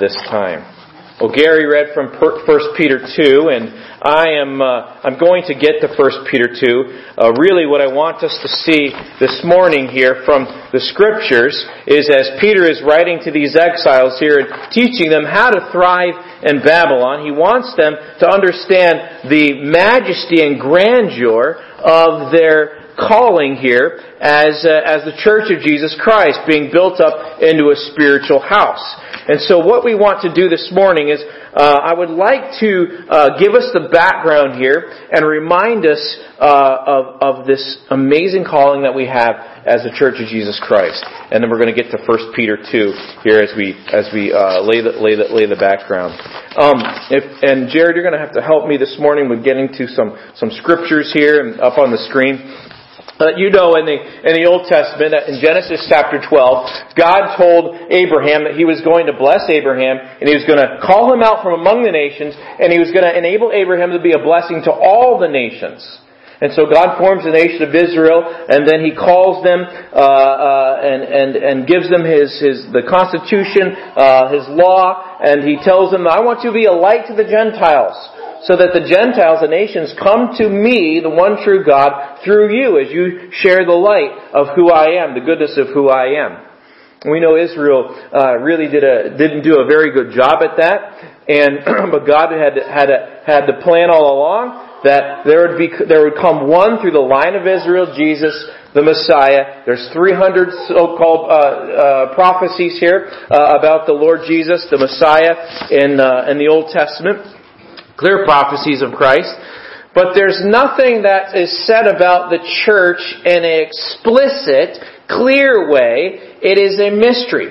this time. Well, Gary read from 1 Peter 2, and I am uh, I'm going to get to 1 Peter 2. Uh, really, what I want us to see this morning here from the Scriptures is as Peter is writing to these exiles here and teaching them how to thrive in Babylon, he wants them to understand the majesty and grandeur of their calling here as, uh, as the Church of Jesus Christ, being built up into a spiritual house. And so what we want to do this morning is, uh, I would like to uh, give us the background here and remind us uh, of, of this amazing calling that we have as the Church of Jesus Christ. And then we're going to get to 1 Peter 2 here as we, as we uh, lay, the, lay, the, lay the background. Um, if, and Jared, you're going to have to help me this morning with getting to some, some scriptures here and up on the screen. Uh, you know in the, in the Old Testament, in Genesis chapter 12, God told Abraham that he was going to bless Abraham and he was going to call him out from among the nations and he was going to enable Abraham to be a blessing to all the nations. And so God forms the nation of Israel, and then He calls them uh, uh, and and and gives them His His the Constitution, uh, His law, and He tells them, "I want you to be a light to the Gentiles." So that the Gentiles, the nations, come to me, the one true God, through you as you share the light of who I am, the goodness of who I am. We know Israel uh, really did a, didn't do a very good job at that, and but God had had a, had the plan all along that there would be there would come one through the line of Israel, Jesus, the Messiah. There's 300 so-called uh, uh, prophecies here uh, about the Lord Jesus, the Messiah, in uh, in the Old Testament clear prophecies of Christ. But there's nothing that is said about the church in an explicit, clear way. It is a mystery.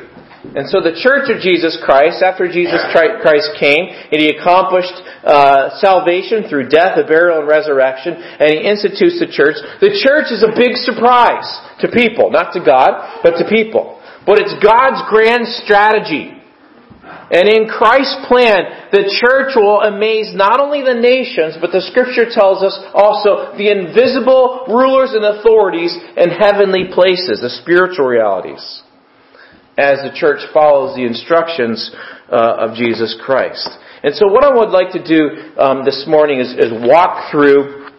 And so the Church of Jesus Christ, after Jesus Christ came, and He accomplished uh, salvation through death, burial, and resurrection, and He institutes the church, the church is a big surprise to people. Not to God, but to people. But it's God's grand strategy and in Christ's plan, the church will amaze not only the nations, but the scripture tells us also the invisible rulers and authorities in heavenly places, the spiritual realities, as the church follows the instructions uh, of Jesus Christ. And so what I would like to do um, this morning is, is walk through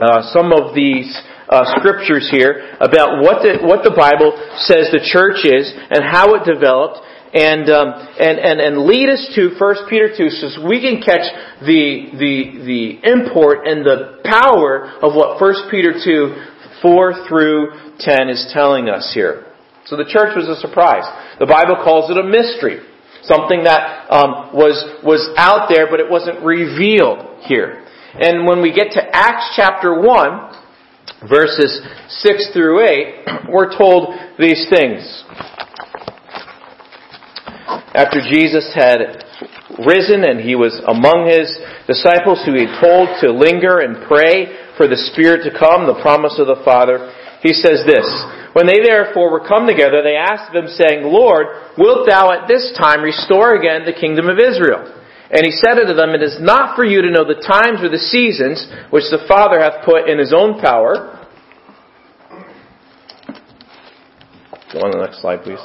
uh, some of these uh, scriptures here about what the, what the Bible says the church is and how it developed and, um, and, and, and lead us to 1 Peter 2 so we can catch the, the, the import and the power of what 1 Peter 2, 4 through 10 is telling us here. So the church was a surprise. The Bible calls it a mystery. Something that um, was, was out there, but it wasn't revealed here. And when we get to Acts chapter 1, verses 6 through 8, we're told these things after Jesus had risen and he was among his disciples who he told to linger and pray for the Spirit to come, the promise of the Father, he says this, When they therefore were come together, they asked him, saying, Lord, wilt thou at this time restore again the kingdom of Israel? And he said unto them, It is not for you to know the times or the seasons which the Father hath put in his own power. Go on the next slide, please.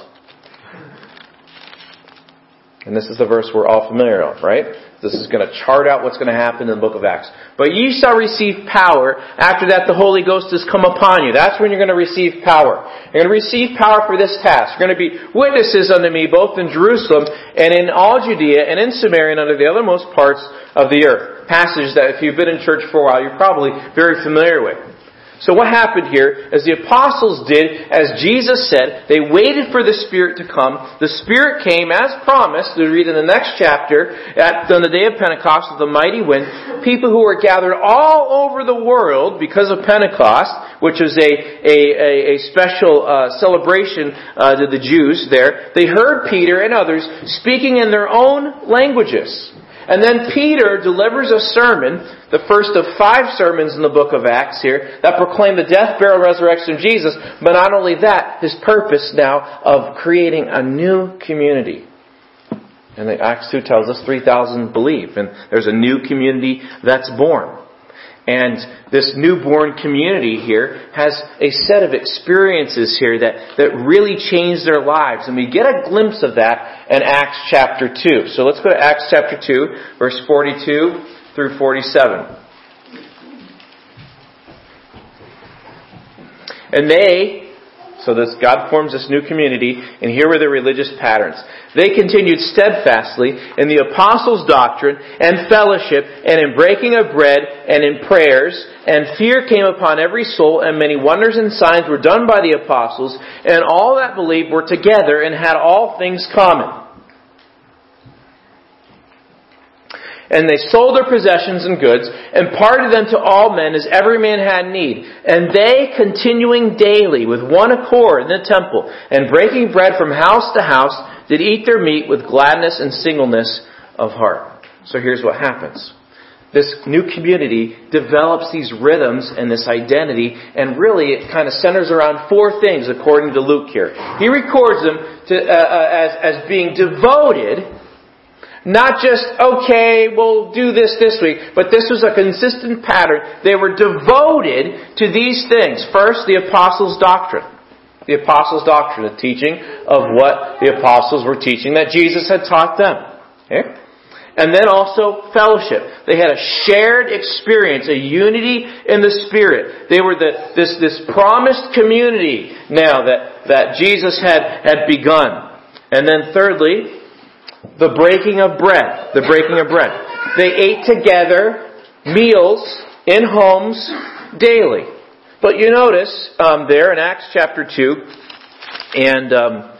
And this is the verse we're all familiar with, right? This is going to chart out what's going to happen in the book of Acts. But ye shall receive power. After that, the Holy Ghost has come upon you. That's when you're going to receive power. You're going to receive power for this task. You're going to be witnesses unto me both in Jerusalem and in all Judea and in Samaria and under the othermost parts of the earth. Passage that if you've been in church for a while, you're probably very familiar with. So what happened here, as the apostles did as Jesus said. They waited for the Spirit to come. The Spirit came as promised. We read in the next chapter at, on the day of Pentecost with the mighty wind. People who were gathered all over the world because of Pentecost, which was a, a, a, a special uh, celebration uh, to the Jews there. They heard Peter and others speaking in their own languages. And then Peter delivers a sermon, the first of five sermons in the book of Acts here, that proclaim the death, burial, resurrection of Jesus, but not only that, his purpose now of creating a new community. And Acts 2 tells us 3,000 believe, and there's a new community that's born. And this newborn community here has a set of experiences here that, that really change their lives. And we get a glimpse of that in Acts chapter 2. So let's go to Acts chapter 2, verse 42 through 47. And they so this God forms this new community, and here were the religious patterns. They continued steadfastly in the apostles' doctrine and fellowship, and in breaking of bread and in prayers, and fear came upon every soul, and many wonders and signs were done by the apostles, and all that believed were together and had all things common. And they sold their possessions and goods, and parted them to all men as every man had need. And they, continuing daily with one accord in the temple, and breaking bread from house to house, did eat their meat with gladness and singleness of heart. So here's what happens. This new community develops these rhythms and this identity, and really it kind of centers around four things according to Luke here. He records them to, uh, uh, as, as being devoted not just, okay, we'll do this this week, but this was a consistent pattern. They were devoted to these things. First, the apostles' doctrine. The apostles' doctrine, the teaching of what the apostles were teaching that Jesus had taught them. Okay? And then also fellowship. They had a shared experience, a unity in the Spirit. They were the, this, this promised community now that, that Jesus had, had begun. And then thirdly, the breaking of bread. The breaking of bread. They ate together meals in homes daily. But you notice um, there in Acts chapter 2 and um,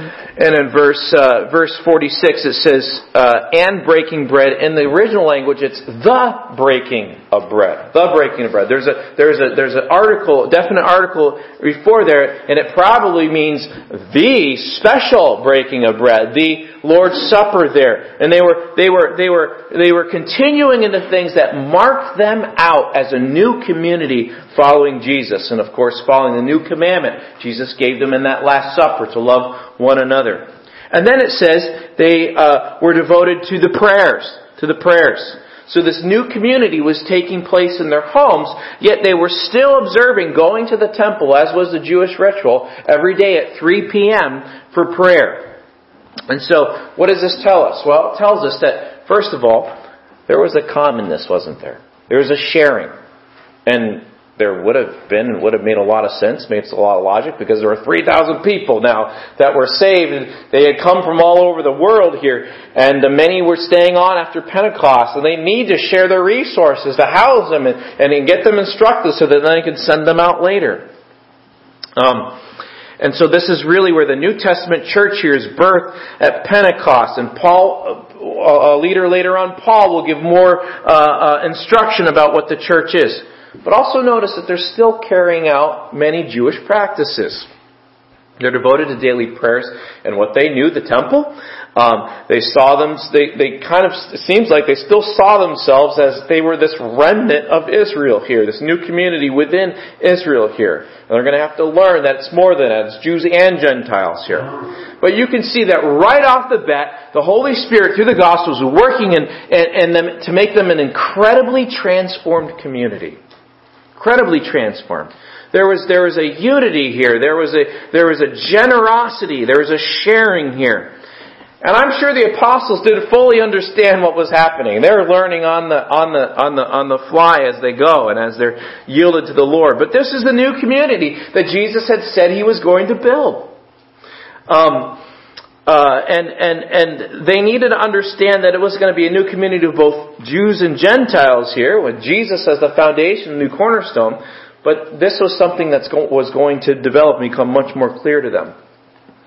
and in verse uh, verse 46 it says uh, and breaking bread. In the original language it's the breaking of bread the breaking of bread. There's a there's a there's an article definite article before there and it probably means the special breaking of bread the Lord's Supper there. And they were, they were, they were, they were continuing in the things that marked them out as a new community following Jesus. And of course, following the new commandment Jesus gave them in that Last Supper to love one another. And then it says they uh, were devoted to the prayers, to the prayers. So this new community was taking place in their homes, yet they were still observing going to the temple, as was the Jewish ritual, every day at 3 p.m. for prayer. And so, what does this tell us? Well, it tells us that, first of all, there was a commonness, wasn't there? There was a sharing. And there would have been would have made a lot of sense, makes a lot of logic, because there were 3,000 people now that were saved, and they had come from all over the world here, and the many were staying on after Pentecost, and they need to share their resources to house them and, and get them instructed so that then they can send them out later. Um, and so this is really where the New Testament church here is birthed at Pentecost. And Paul, a leader later on, Paul will give more uh, uh, instruction about what the church is. But also notice that they're still carrying out many Jewish practices. They're devoted to daily prayers and what they knew, the temple. Um, they saw them, they, they kind of, it seems like they still saw themselves as they were this remnant of Israel here, this new community within Israel here. And they're going to have to learn that it's more than that. It's Jews and Gentiles here. But you can see that right off the bat, the Holy Spirit through the Gospels is working in, in, in them to make them an incredibly transformed community. Incredibly transformed. There was, there was a unity here. There was a, there was a generosity. There was a sharing here. And I'm sure the apostles didn't fully understand what was happening. They're learning on the, on the, on the, on the fly as they go and as they're yielded to the Lord. But this is the new community that Jesus had said he was going to build. Um, uh, and, and, and they needed to understand that it was going to be a new community of both Jews and Gentiles here, with Jesus as the foundation, the new cornerstone. But this was something that was going to develop and become much more clear to them.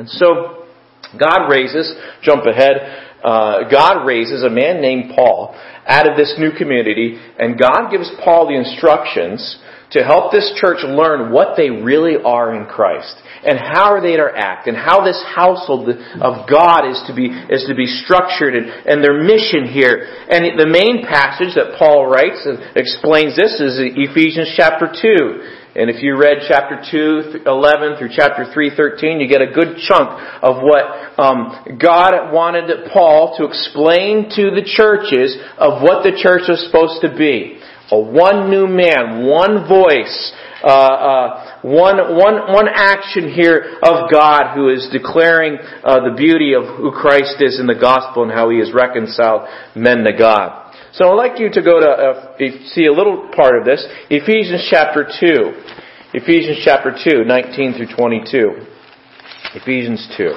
And so, God raises, jump ahead, uh, God raises a man named Paul out of this new community, and God gives Paul the instructions to help this church learn what they really are in Christ and how are they to act and how this household of God is to be, is to be structured and, and their mission here. And the main passage that Paul writes and explains this is Ephesians chapter 2. And if you read chapter 2, 11 through chapter 3, 13, you get a good chunk of what um, God wanted Paul to explain to the churches of what the church was supposed to be. A one new man, one voice, uh, uh, one, one, one action here of God who is declaring uh, the beauty of who Christ is in the gospel and how he has reconciled men to God. So I'd like you to go to uh, see a little part of this. Ephesians chapter 2. Ephesians chapter 2, 19 through 22. Ephesians 2.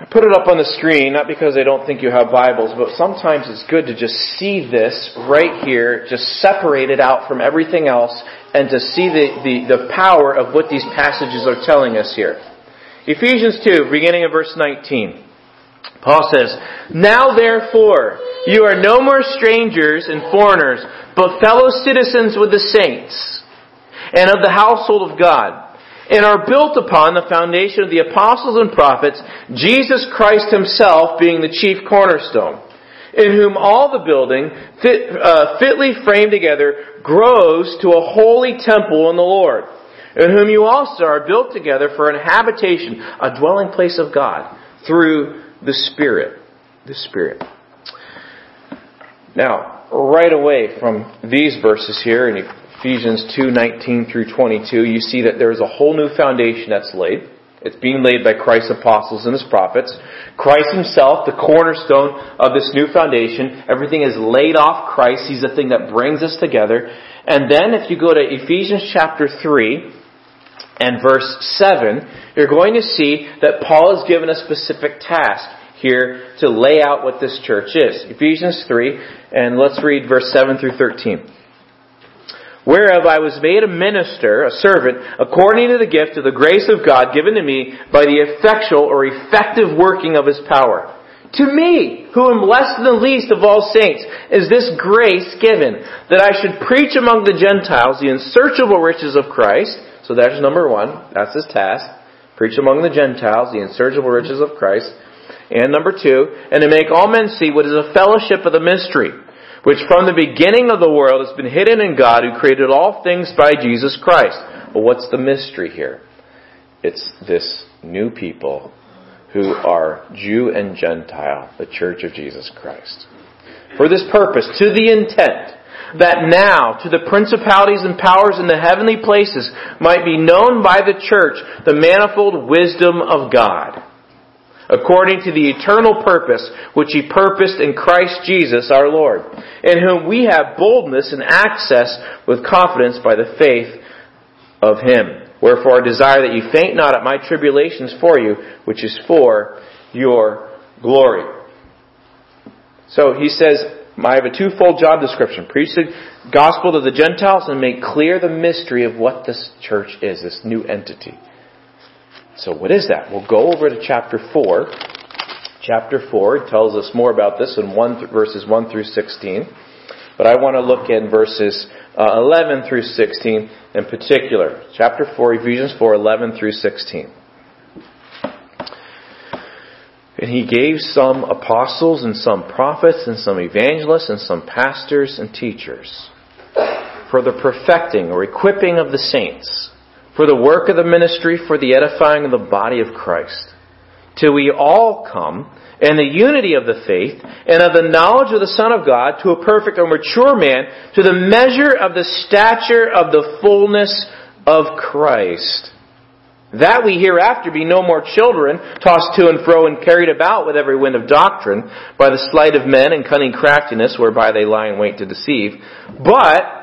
I put it up on the screen, not because I don't think you have Bibles, but sometimes it's good to just see this right here, just separate it out from everything else, and to see the, the, the power of what these passages are telling us here. Ephesians 2, beginning of verse 19. Paul says, Now therefore, you are no more strangers and foreigners, but fellow citizens with the saints, and of the household of God, and are built upon the foundation of the apostles and prophets, Jesus Christ himself being the chief cornerstone, in whom all the building, fit, uh, fitly framed together, grows to a holy temple in the Lord, in whom you also are built together for an habitation, a dwelling place of God, through the Spirit. The Spirit. Now, right away from these verses here in Ephesians 2:19 through 22, you see that there is a whole new foundation that's laid. It's being laid by Christ's apostles and his prophets. Christ himself, the cornerstone of this new foundation. Everything is laid off Christ. He's the thing that brings us together. And then if you go to Ephesians chapter 3, and verse 7, you're going to see that Paul is given a specific task here to lay out what this church is. Ephesians 3, and let's read verse 7 through 13. Whereof I was made a minister, a servant, according to the gift of the grace of God given to me by the effectual or effective working of his power. To me, who am less than the least of all saints, is this grace given, that I should preach among the Gentiles the unsearchable riches of Christ, so that's number one. That's his task. Preach among the Gentiles the unsearchable riches of Christ. And number two, and to make all men see what is a fellowship of the mystery, which from the beginning of the world has been hidden in God who created all things by Jesus Christ. But what's the mystery here? It's this new people who are Jew and Gentile, the church of Jesus Christ. For this purpose, to the intent that now to the principalities and powers in the heavenly places might be known by the church the manifold wisdom of God, according to the eternal purpose which he purposed in Christ Jesus our Lord, in whom we have boldness and access with confidence by the faith of him. Wherefore I desire that you faint not at my tribulations for you, which is for your glory. So he says, I have a twofold job description. Preach the gospel to the Gentiles and make clear the mystery of what this church is, this new entity. So what is that? We'll go over to chapter 4. Chapter 4 tells us more about this in one, verses 1 through 16. But I want to look in verses uh, 11 through 16 in particular. Chapter 4, Ephesians 4, 11 through 16. And he gave some apostles and some prophets and some evangelists and some pastors and teachers for the perfecting or equipping of the saints, for the work of the ministry, for the edifying of the body of Christ, till we all come in the unity of the faith and of the knowledge of the Son of God to a perfect or mature man, to the measure of the stature of the fullness of Christ that we hereafter be no more children, tossed to and fro and carried about with every wind of doctrine, by the sleight of men and cunning craftiness whereby they lie in wait to deceive. But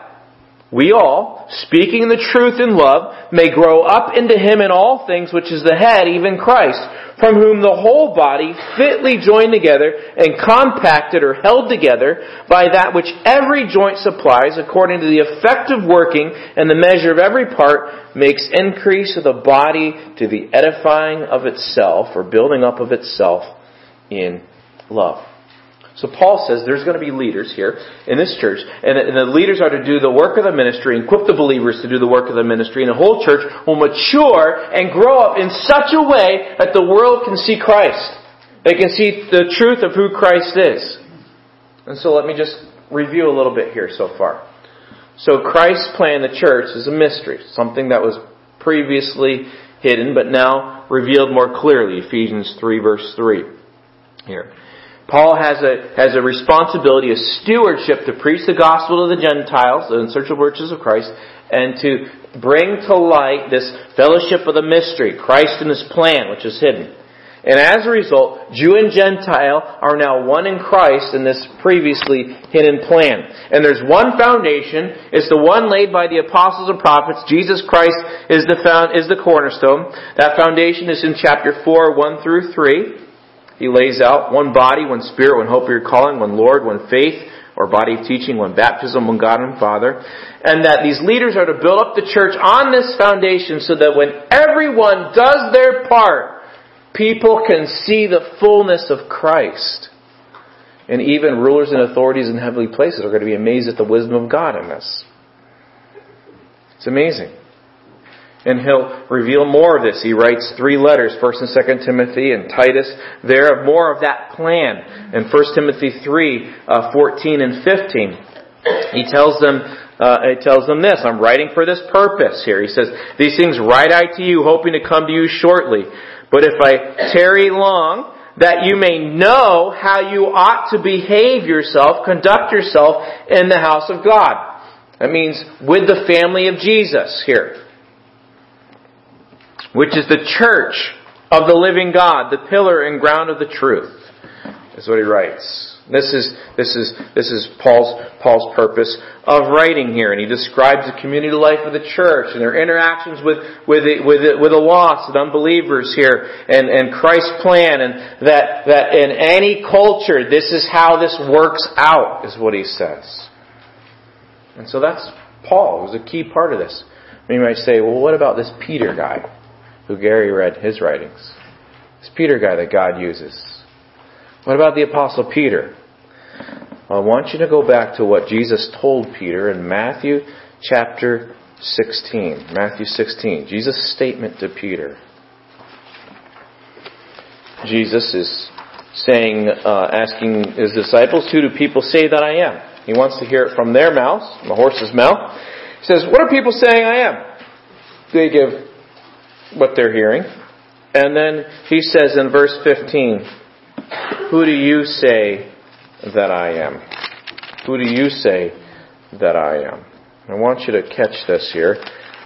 we all, speaking the truth in love, may grow up into Him in all things which is the head, even Christ, from whom the whole body, fitly joined together and compacted or held together by that which every joint supplies, according to the effective working and the measure of every part, makes increase of the body to the edifying of itself, or building up of itself in love. So Paul says there's going to be leaders here in this church, and the leaders are to do the work of the ministry, equip the believers to do the work of the ministry, and the whole church will mature and grow up in such a way that the world can see Christ. They can see the truth of who Christ is. And so let me just review a little bit here so far. So Christ's plan, the church, is a mystery, something that was previously hidden, but now revealed more clearly. Ephesians 3 verse 3 here. Paul has a, has a responsibility, a stewardship to preach the gospel to the Gentiles, the unsearchable riches of Christ, and to bring to light this fellowship of the mystery, Christ and His plan, which is hidden. And as a result, Jew and Gentile are now one in Christ in this previously hidden plan. And there's one foundation. It's the one laid by the apostles and prophets. Jesus Christ is the found, is the cornerstone. That foundation is in chapter 4, 1 through 3. He lays out one body, one spirit, one hope of your calling, one Lord, one faith, or body of teaching, one baptism, one God and Father. And that these leaders are to build up the church on this foundation so that when everyone does their part, people can see the fullness of Christ. And even rulers and authorities in heavenly places are going to be amazed at the wisdom of God in this. It's amazing and he'll reveal more of this. He writes three letters, 1st and 2nd Timothy and Titus, there of more of that plan. In 1st Timothy 3, uh, 14 and 15, he tells them, uh, he tells them this, I'm writing for this purpose here. He says, these things write I to you, hoping to come to you shortly. But if I tarry long, that you may know how you ought to behave yourself, conduct yourself in the house of God. That means with the family of Jesus here which is the church of the living God, the pillar and ground of the truth. Is what he writes. This is, this is, this is Paul's, Paul's purpose of writing here. And he describes the community life of the church and their interactions with, with, the, with, the, with the lost and unbelievers here and, and Christ's plan and that, that in any culture, this is how this works out, is what he says. And so that's Paul, who's a key part of this. You might say, well, what about this Peter guy? Who Gary read his writings. This Peter guy that God uses. What about the Apostle Peter? I want you to go back to what Jesus told Peter in Matthew chapter 16. Matthew 16. Jesus' statement to Peter. Jesus is saying, uh, asking his disciples, Who do people say that I am? He wants to hear it from their mouths, from the horse's mouth. He says, What are people saying I am? They give what they're hearing. And then he says in verse 15, Who do you say that I am? Who do you say that I am? I want you to catch this here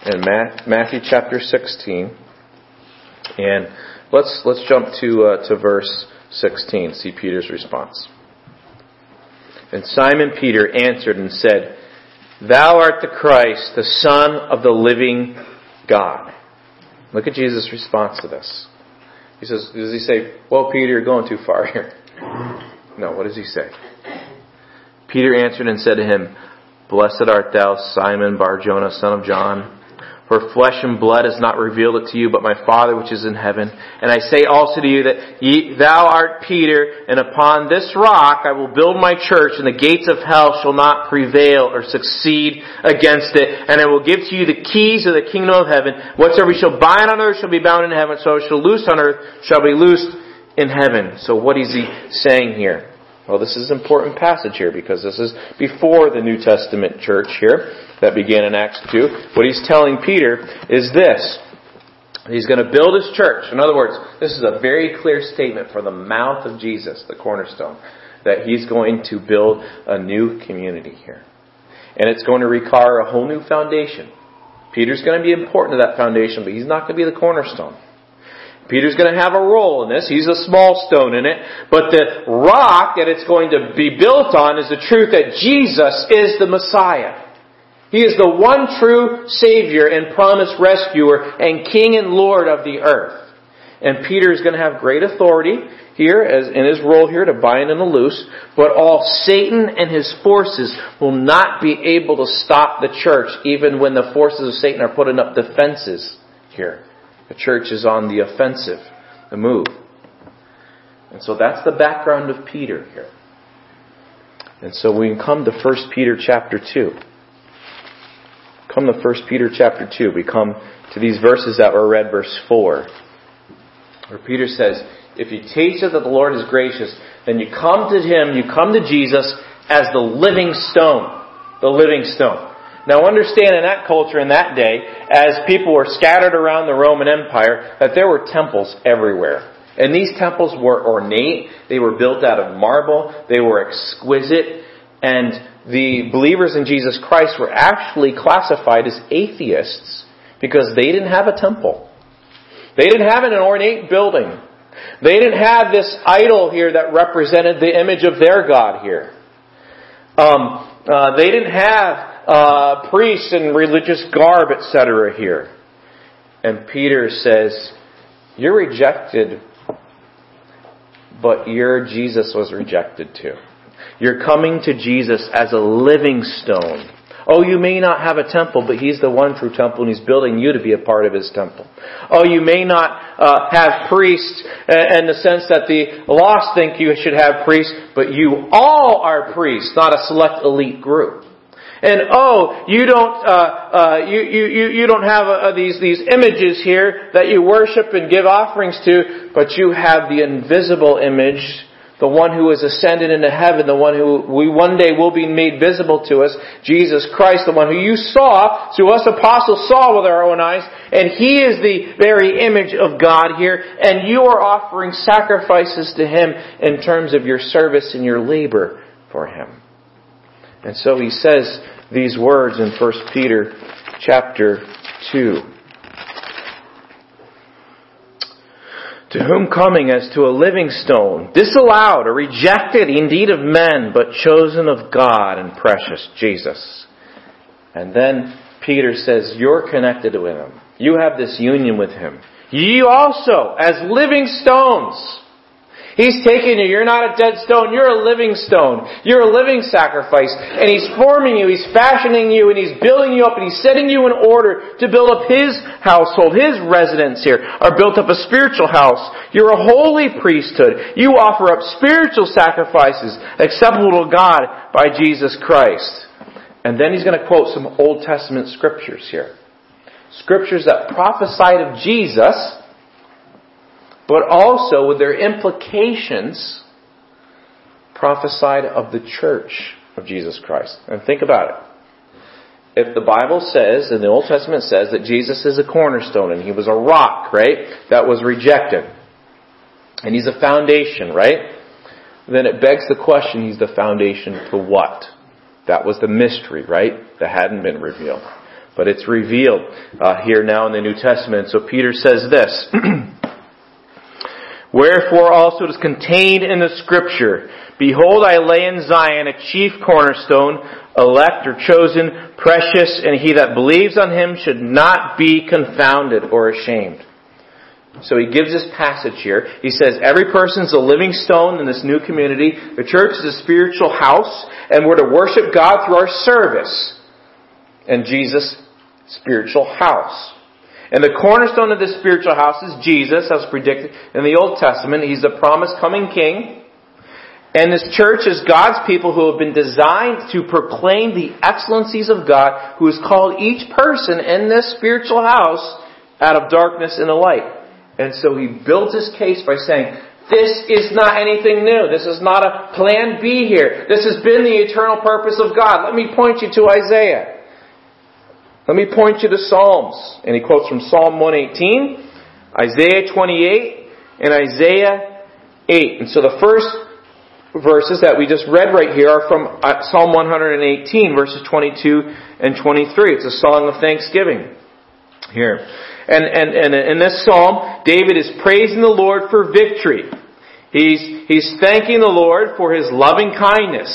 in Matthew chapter 16. And let's, let's jump to, uh, to verse 16, see Peter's response. And Simon Peter answered and said, Thou art the Christ, the Son of the living God. Look at Jesus' response to this. He says, does he say, well, Peter, you're going too far here? No, what does he say? Peter answered and said to him, Blessed art thou, Simon Barjona, son of John. For flesh and blood has not revealed it to you, but my Father which is in heaven. And I say also to you that ye, thou art Peter, and upon this rock I will build my church, and the gates of hell shall not prevail or succeed against it. And I will give to you the keys of the kingdom of heaven. Whatsoever shall bind on earth shall be bound in heaven, so shall loose on earth shall be loosed in heaven. So what is he saying here? Well, this is an important passage here because this is before the New Testament church here that began in Acts 2. What he's telling Peter is this. He's going to build his church. In other words, this is a very clear statement from the mouth of Jesus, the cornerstone, that he's going to build a new community here. And it's going to require a whole new foundation. Peter's going to be important to that foundation, but he's not going to be the cornerstone. Peter's going to have a role in this. He's a small stone in it. But the rock that it's going to be built on is the truth that Jesus is the Messiah. He is the one true Savior and promised rescuer and King and Lord of the earth. And Peter is going to have great authority here as in his role here to bind and to loose, but all Satan and his forces will not be able to stop the church even when the forces of Satan are putting up defenses here. The church is on the offensive, the move. And so that's the background of Peter here. And so we come to 1 Peter chapter 2. Come to 1 Peter chapter 2. We come to these verses that were read, verse 4. Where Peter says, If you taste that the Lord is gracious, then you come to Him, you come to Jesus as the living stone. The living stone. Now understand in that culture in that day, as people were scattered around the Roman Empire, that there were temples everywhere. And these temples were ornate, they were built out of marble, they were exquisite, and the believers in Jesus Christ were actually classified as atheists because they didn't have a temple. They didn't have an ornate building. They didn't have this idol here that represented the image of their God here. Um, uh, they didn't have uh, priests in religious garb, etc. here. And Peter says, You're rejected, but your Jesus was rejected too. You're coming to Jesus as a living stone. Oh, you may not have a temple, but He's the one true temple and He's building you to be a part of His temple. Oh, you may not uh, have priests in the sense that the lost think you should have priests, but you all are priests, not a select elite group. And oh, you don't, uh, uh, you, you, you don't have uh, these, these images here that you worship and give offerings to, but you have the invisible image the one who has ascended into heaven, the one who we one day will be made visible to us, Jesus Christ, the one who you saw, through us apostles saw with our own eyes, and He is the very image of God here, and you are offering sacrifices to Him in terms of your service and your labor for Him. And so He says these words in 1 Peter chapter 2. to whom coming as to a living stone, disallowed or rejected indeed of men, but chosen of God and precious Jesus. And then Peter says, You're connected with him. You have this union with him. Ye also, as living stones, He's taking you. You're not a dead stone. You're a living stone. You're a living sacrifice. And He's forming you. He's fashioning you and He's building you up and He's setting you in order to build up His household, His residence here, Or built up a spiritual house. You're a holy priesthood. You offer up spiritual sacrifices acceptable to God by Jesus Christ. And then He's going to quote some Old Testament scriptures here. Scriptures that prophesied of Jesus but also with their implications prophesied of the church of Jesus Christ. And think about it. If the Bible says, and the Old Testament says, that Jesus is a cornerstone and he was a rock, right, that was rejected, and he's a foundation, right, then it begs the question, he's the foundation to what? That was the mystery, right, that hadn't been revealed. But it's revealed uh, here now in the New Testament. So Peter says this. Wherefore also it is contained in the scripture, Behold, I lay in Zion a chief cornerstone, elect or chosen, precious, and he that believes on him should not be confounded or ashamed. So he gives this passage here. He says, every person's a living stone in this new community. The church is a spiritual house, and we're to worship God through our service. And Jesus, spiritual house. And the cornerstone of this spiritual house is Jesus, as predicted in the Old Testament. He's the promised coming king. And this church is God's people who have been designed to proclaim the excellencies of God, who has called each person in this spiritual house out of darkness into light. And so he built his case by saying, this is not anything new. This is not a plan B here. This has been the eternal purpose of God. Let me point you to Isaiah. Let me point you to Psalms. And he quotes from Psalm 118, Isaiah 28, and Isaiah 8. And so the first verses that we just read right here are from uh, Psalm 118, verses 22 and 23. It's a song of thanksgiving here. And, and, and in this psalm, David is praising the Lord for victory. He's, he's thanking the Lord for his loving kindness.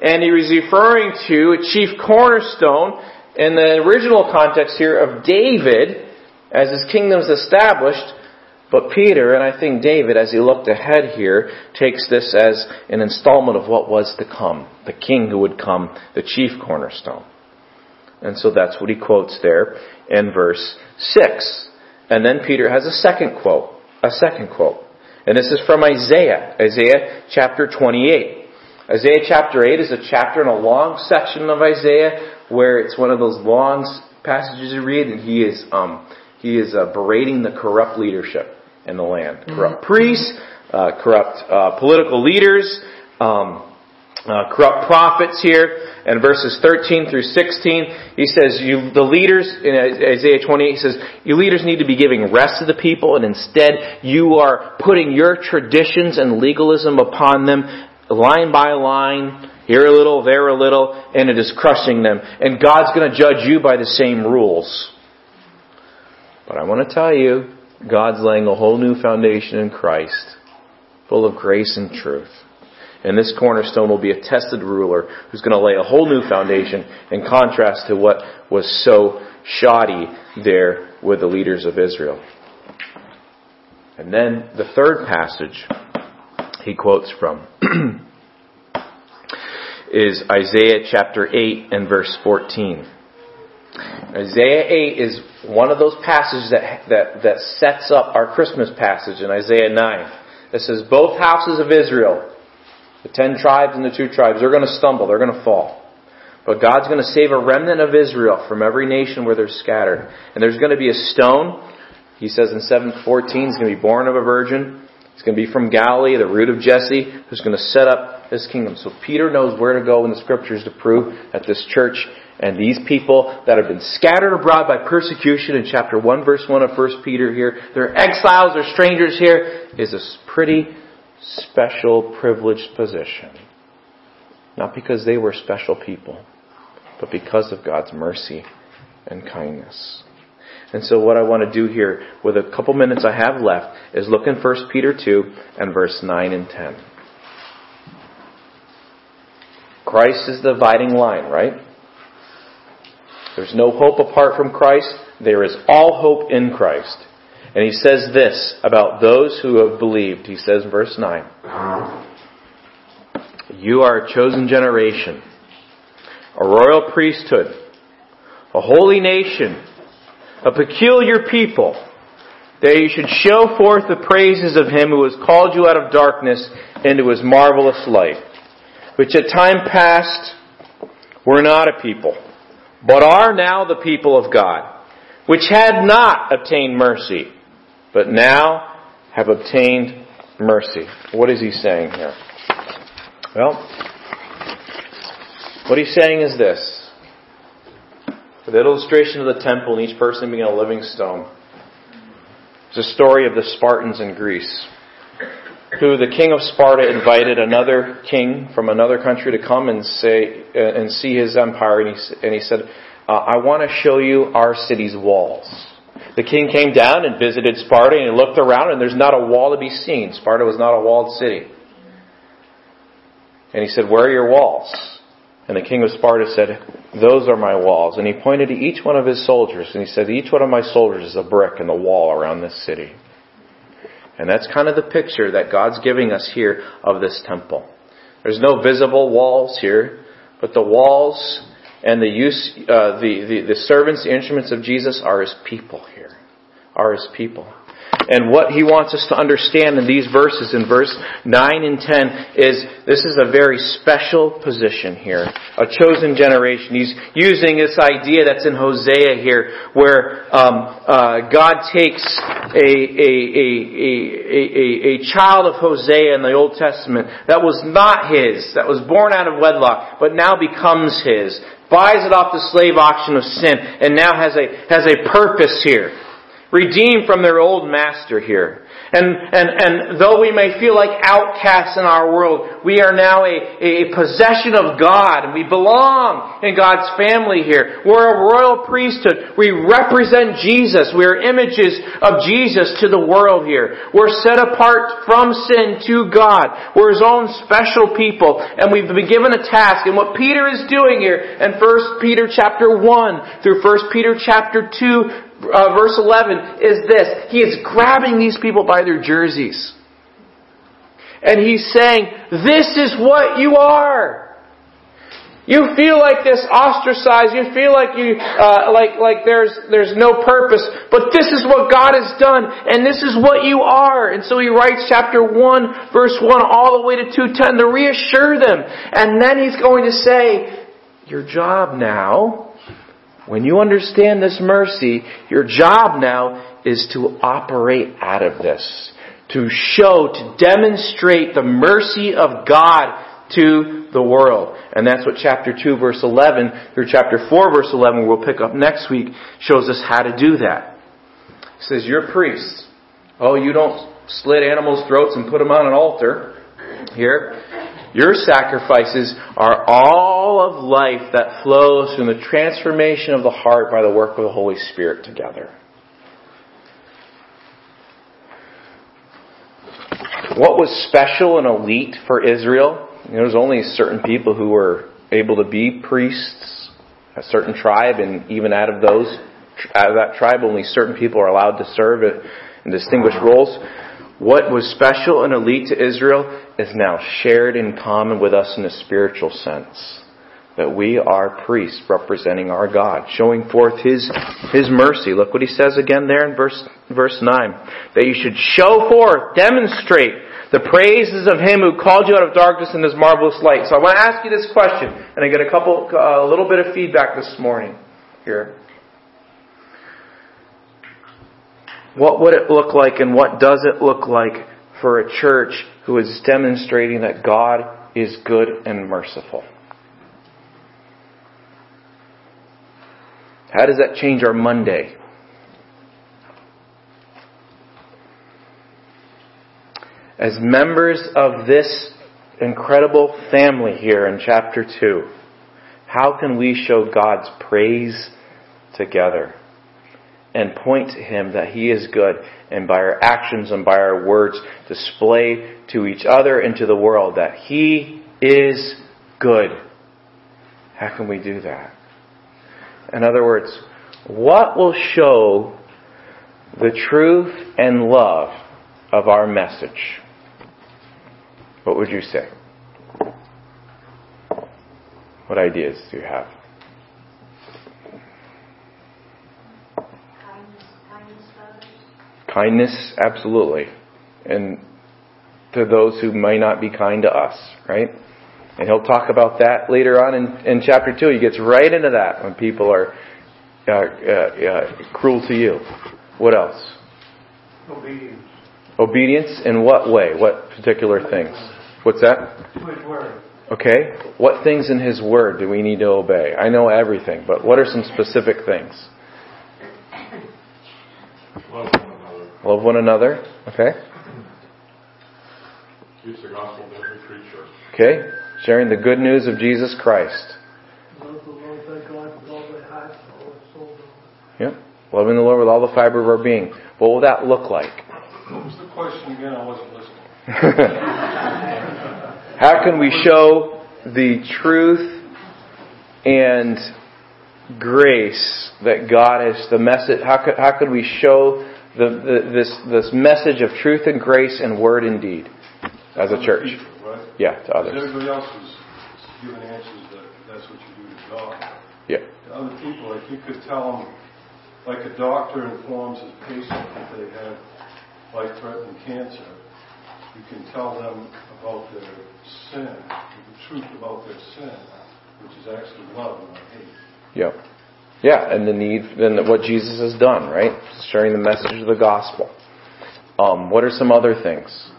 And he was referring to a chief cornerstone in the original context here of David as his kingdom's established, but Peter, and I think David, as he looked ahead here, takes this as an installment of what was to come, the king who would come, the chief cornerstone. And so that's what he quotes there in verse 6. And then Peter has a second quote, a second quote. And this is from Isaiah, Isaiah chapter 28. Isaiah chapter 8 is a chapter in a long section of Isaiah where it's one of those long passages you read, and he is um, he is uh, berating the corrupt leadership in the land, mm-hmm. corrupt priests, uh, corrupt uh, political leaders, um, uh, corrupt prophets here. And verses 13 through 16, he says, you, the leaders, in Isaiah 28, he says, you leaders need to be giving rest to the people, and instead you are putting your traditions and legalism upon them, line by line, here a little, there a little, and it is crushing them. And God's going to judge you by the same rules. But I want to tell you, God's laying a whole new foundation in Christ, full of grace and truth. And this cornerstone will be a tested ruler who's going to lay a whole new foundation in contrast to what was so shoddy there with the leaders of Israel. And then the third passage he quotes from is Isaiah chapter 8 and verse 14. Isaiah 8 is one of those passages that, that, that sets up our Christmas passage in Isaiah 9. It says, Both houses of Israel the ten tribes and the two tribes, they're going to stumble, they're going to fall. But God's going to save a remnant of Israel from every nation where they're scattered. And there's going to be a stone. He says in 714, he's going to be born of a virgin. He's going to be from Galilee, the root of Jesse, who's going to set up his kingdom. So Peter knows where to go in the scriptures to prove that this church and these people that have been scattered abroad by persecution in chapter 1 verse 1 of 1 Peter here, they're exiles, they're strangers here, is a pretty special, privileged position. Not because they were special people, but because of God's mercy and kindness. And so what I want to do here with a couple minutes I have left is look in 1 Peter 2 and verse 9 and 10. Christ is the dividing line, right? There's no hope apart from Christ. There is all hope in Christ. And he says this about those who have believed. He says in verse 9, You are a chosen generation, a royal priesthood, a holy nation, a peculiar people, that you should show forth the praises of him who has called you out of darkness into his marvelous light, which at time past were not a people, but are now the people of God, which had not obtained mercy but now have obtained mercy. What is he saying here? Well, what he's saying is this. For the illustration of the temple and each person being a living stone, it's a story of the Spartans in Greece, who the king of Sparta invited another king from another country to come and say uh, and see his empire, and he, and he said, uh, "I want to show you our city's walls." The king came down and visited Sparta and he looked around and there's not a wall to be seen. Sparta was not a walled city. And he said, Where are your walls? And the king of Sparta said, Those are my walls. And he pointed to each one of his soldiers and he said, Each one of my soldiers is a brick in the wall around this city. And that's kind of the picture that God's giving us here of this temple. There's no visible walls here, but the walls and the use, uh, the, the, the servants, the instruments of Jesus are his people here. Are his people. And what he wants us to understand in these verses, in verse 9 and 10, is this is a very special position here. A chosen generation. He's using this idea that's in Hosea here, where um, uh, God takes a, a, a, a, child of Hosea in the Old Testament that was not his, that was born out of wedlock, but now becomes his, buys it off the slave auction of sin, and now has a, has a purpose here. Redeemed from their old master here. And, and, and though we may feel like outcasts in our world, we are now a, a possession of God and we belong in God's family here. We're a royal priesthood. We represent Jesus. We are images of Jesus to the world here. We're set apart from sin to God. We're His own special people and we've been given a task. And what Peter is doing here in 1 Peter chapter 1 through 1 Peter chapter 2 uh, verse 11 is this. He is grabbing these people by their jerseys. And he's saying, this is what you are. You feel like this ostracized. You feel like you, uh, like, like there's, there's no purpose. But this is what God has done, and this is what you are. And so he writes chapter 1, verse 1, all the way to 210 to reassure them. And then he's going to say, your job now when you understand this mercy, your job now is to operate out of this. To show, to demonstrate the mercy of God to the world. And that's what chapter 2 verse 11 through chapter 4 verse 11 we'll pick up next week shows us how to do that. He says, you're priests. Oh, you don't slit animals' throats and put them on an altar here. Your sacrifices are all of life that flows from the transformation of the heart by the work of the Holy Spirit together. What was special and elite for Israel? There was only certain people who were able to be priests, a certain tribe, and even out of those, out of that tribe, only certain people are allowed to serve in distinguished roles. What was special and elite to Israel is now shared in common with us in a spiritual sense. That we are priests representing our God, showing forth His, His mercy. Look what He says again there in verse, verse 9. That you should show forth, demonstrate the praises of Him who called you out of darkness in His marvelous light. So I want to ask you this question, and I get a couple, a little bit of feedback this morning here. What would it look like and what does it look like for a church who is demonstrating that God is good and merciful? How does that change our Monday? As members of this incredible family here in chapter 2, how can we show God's praise together? And point to Him that He is good, and by our actions and by our words display to each other and to the world that He is good. How can we do that? In other words, what will show the truth and love of our message? What would you say? What ideas do you have? Kindness, absolutely. And to those who may not be kind to us, right? And he'll talk about that later on in, in chapter 2. He gets right into that when people are uh, uh, uh, cruel to you. What else? Obedience. Obedience in what way? What particular things? What's that? His word. Okay. What things in His Word do we need to obey? I know everything, but what are some specific things? Love one another. Okay. Teach the gospel to every creature. Okay. Sharing the good news of Jesus Christ. Love the Lord thy God with all thy heart, all thy soul. Yep. Loving the Lord with all the fiber of our being. What will that look like? What was the question again? I wasn't listening. How can we show the truth and grace that God has the message? How could, how could we show the, the, this, this message of truth and grace and word and deed as a church. People, right? Yeah, to others. Everybody else is giving answers that that's what you do to God. Yeah. To other people, like you could tell them, like a doctor informs his patient that they have life-threatening cancer. You can tell them about their sin, the truth about their sin, which is actually love, not hate. Yep. Yeah, and the need, and what Jesus has done, right? Sharing the message of the gospel. Um, what are some other things?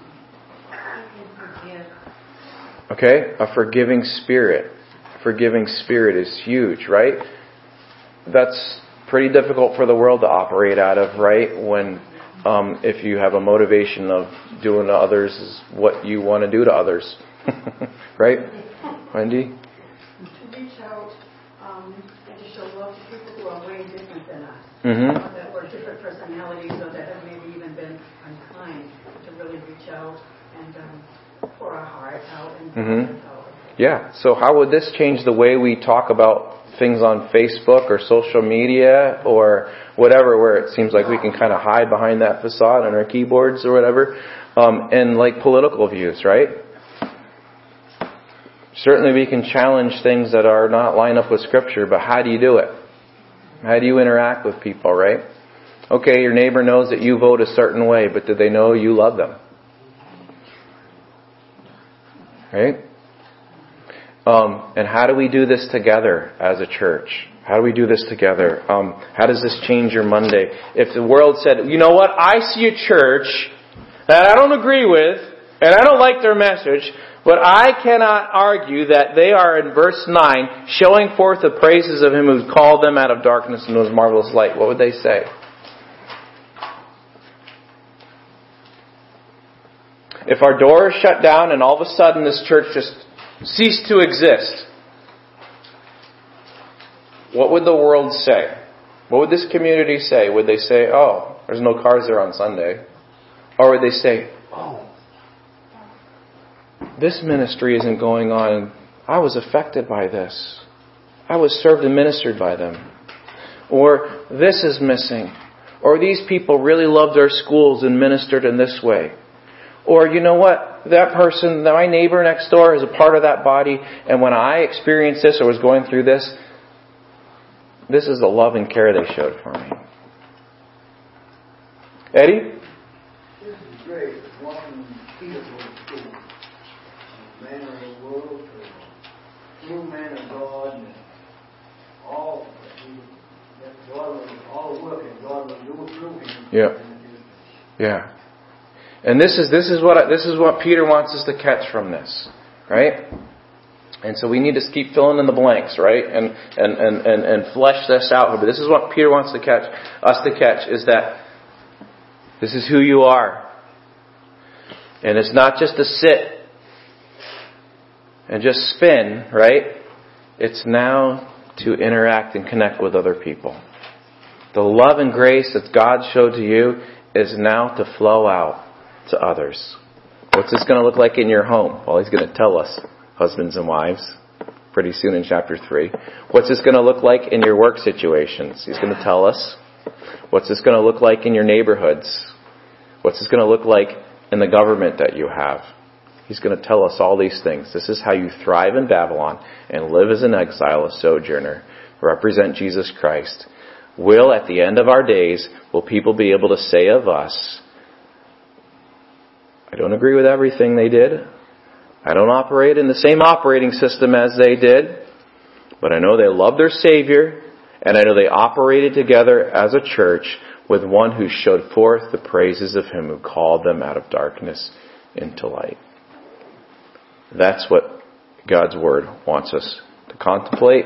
Okay, a forgiving spirit. Forgiving spirit is huge, right? That's pretty difficult for the world to operate out of, right? When, um, if you have a motivation of doing to others is what you want to do to others, right? Wendy? Mm-hmm. that were different personalities or that have maybe even been unkind to really reach out and um, pour our heart out and mm-hmm. out. Yeah. So how would this change the way we talk about things on Facebook or social media or whatever, where it seems like we can kind of hide behind that facade on our keyboards or whatever, um, and like political views, right? Certainly, we can challenge things that are not line up with Scripture, but how do you do it? How do you interact with people, right? Okay, your neighbor knows that you vote a certain way, but do they know you love them? Right? Um, and how do we do this together as a church? How do we do this together? Um, how does this change your Monday? If the world said, you know what, I see a church that I don't agree with, And I don't like their message, but I cannot argue that they are in verse 9 showing forth the praises of Him who called them out of darkness into His marvelous light. What would they say? If our door is shut down and all of a sudden this church just ceased to exist, what would the world say? What would this community say? Would they say, oh, there's no cars there on Sunday? Or would they say, oh, this ministry isn't going on. I was affected by this. I was served and ministered by them. Or this is missing. Or these people really loved our schools and ministered in this way. Or you know what? That person, my neighbor next door is a part of that body, and when I experienced this or was going through this, this is the love and care they showed for me. Eddie? This is great. One beautiful school. Man of the world, true man of God, and all, that God will, all the work that God will do through him. Yeah. Yeah. And this is this is what this is what Peter wants us to catch from this, right? And so we need to keep filling in the blanks, right? And and and and, and flesh this out. But this is what Peter wants to catch us to catch is that this is who you are. And it's not just to sit and just spin, right? It's now to interact and connect with other people. The love and grace that God showed to you is now to flow out to others. What's this going to look like in your home? Well, he's going to tell us, husbands and wives, pretty soon in chapter 3. What's this going to look like in your work situations? He's going to tell us. What's this going to look like in your neighborhoods? What's this going to look like in the government that you have? He's going to tell us all these things. This is how you thrive in Babylon and live as an exile, a sojourner, represent Jesus Christ. Will, at the end of our days, will people be able to say of us, I don't agree with everything they did. I don't operate in the same operating system as they did, but I know they love their Savior, and I know they operated together as a church with one who showed forth the praises of Him who called them out of darkness into light. That's what God's Word wants us to contemplate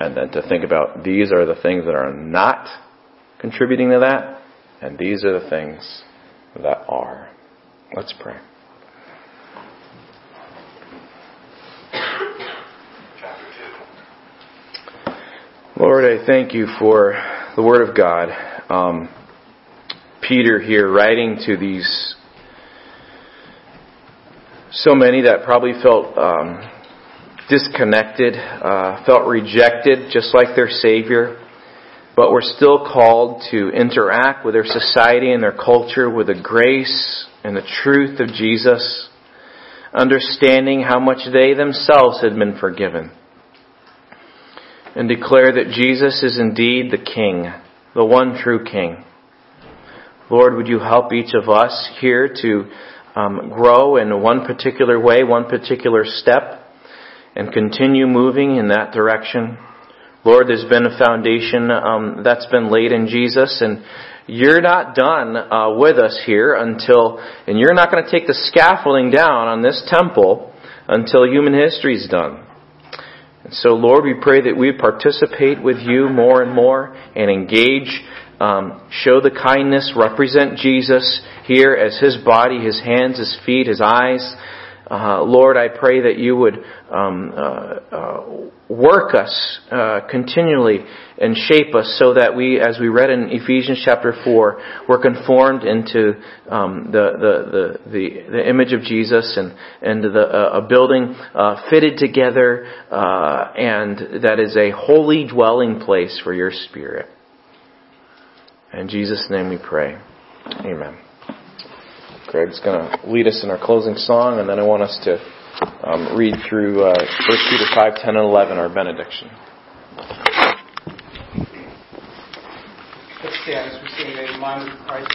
and then to think about these are the things that are not contributing to that, and these are the things that are. Let's pray. Lord, I thank you for the Word of God. Um, Peter here writing to these so many that probably felt um, disconnected, uh, felt rejected, just like their Savior, but were still called to interact with their society and their culture with the grace and the truth of Jesus, understanding how much they themselves had been forgiven, and declare that Jesus is indeed the King, the one true King. Lord, would you help each of us here to um, grow in one particular way, one particular step, and continue moving in that direction? Lord, there's been a foundation um, that's been laid in Jesus, and you're not done uh, with us here until, and you're not going to take the scaffolding down on this temple until human history is done. And so, Lord, we pray that we participate with you more and more and engage, um, show the kindness, represent Jesus here as his body, his hands, his feet, his eyes. Uh, Lord, I pray that you would um, uh, uh, work us uh, continually and shape us so that we, as we read in Ephesians chapter 4, we're conformed into um, the, the, the, the, image of Jesus and, and the, uh, a building uh, fitted together and that is a holy dwelling place for your Spirit. In Jesus' name we pray. Amen. Greg's going to lead us in our closing song, and then I want us to um, read through uh, 1 Peter 5, 10, and 11, our benediction. Let's stand as we sing reminder of Christ.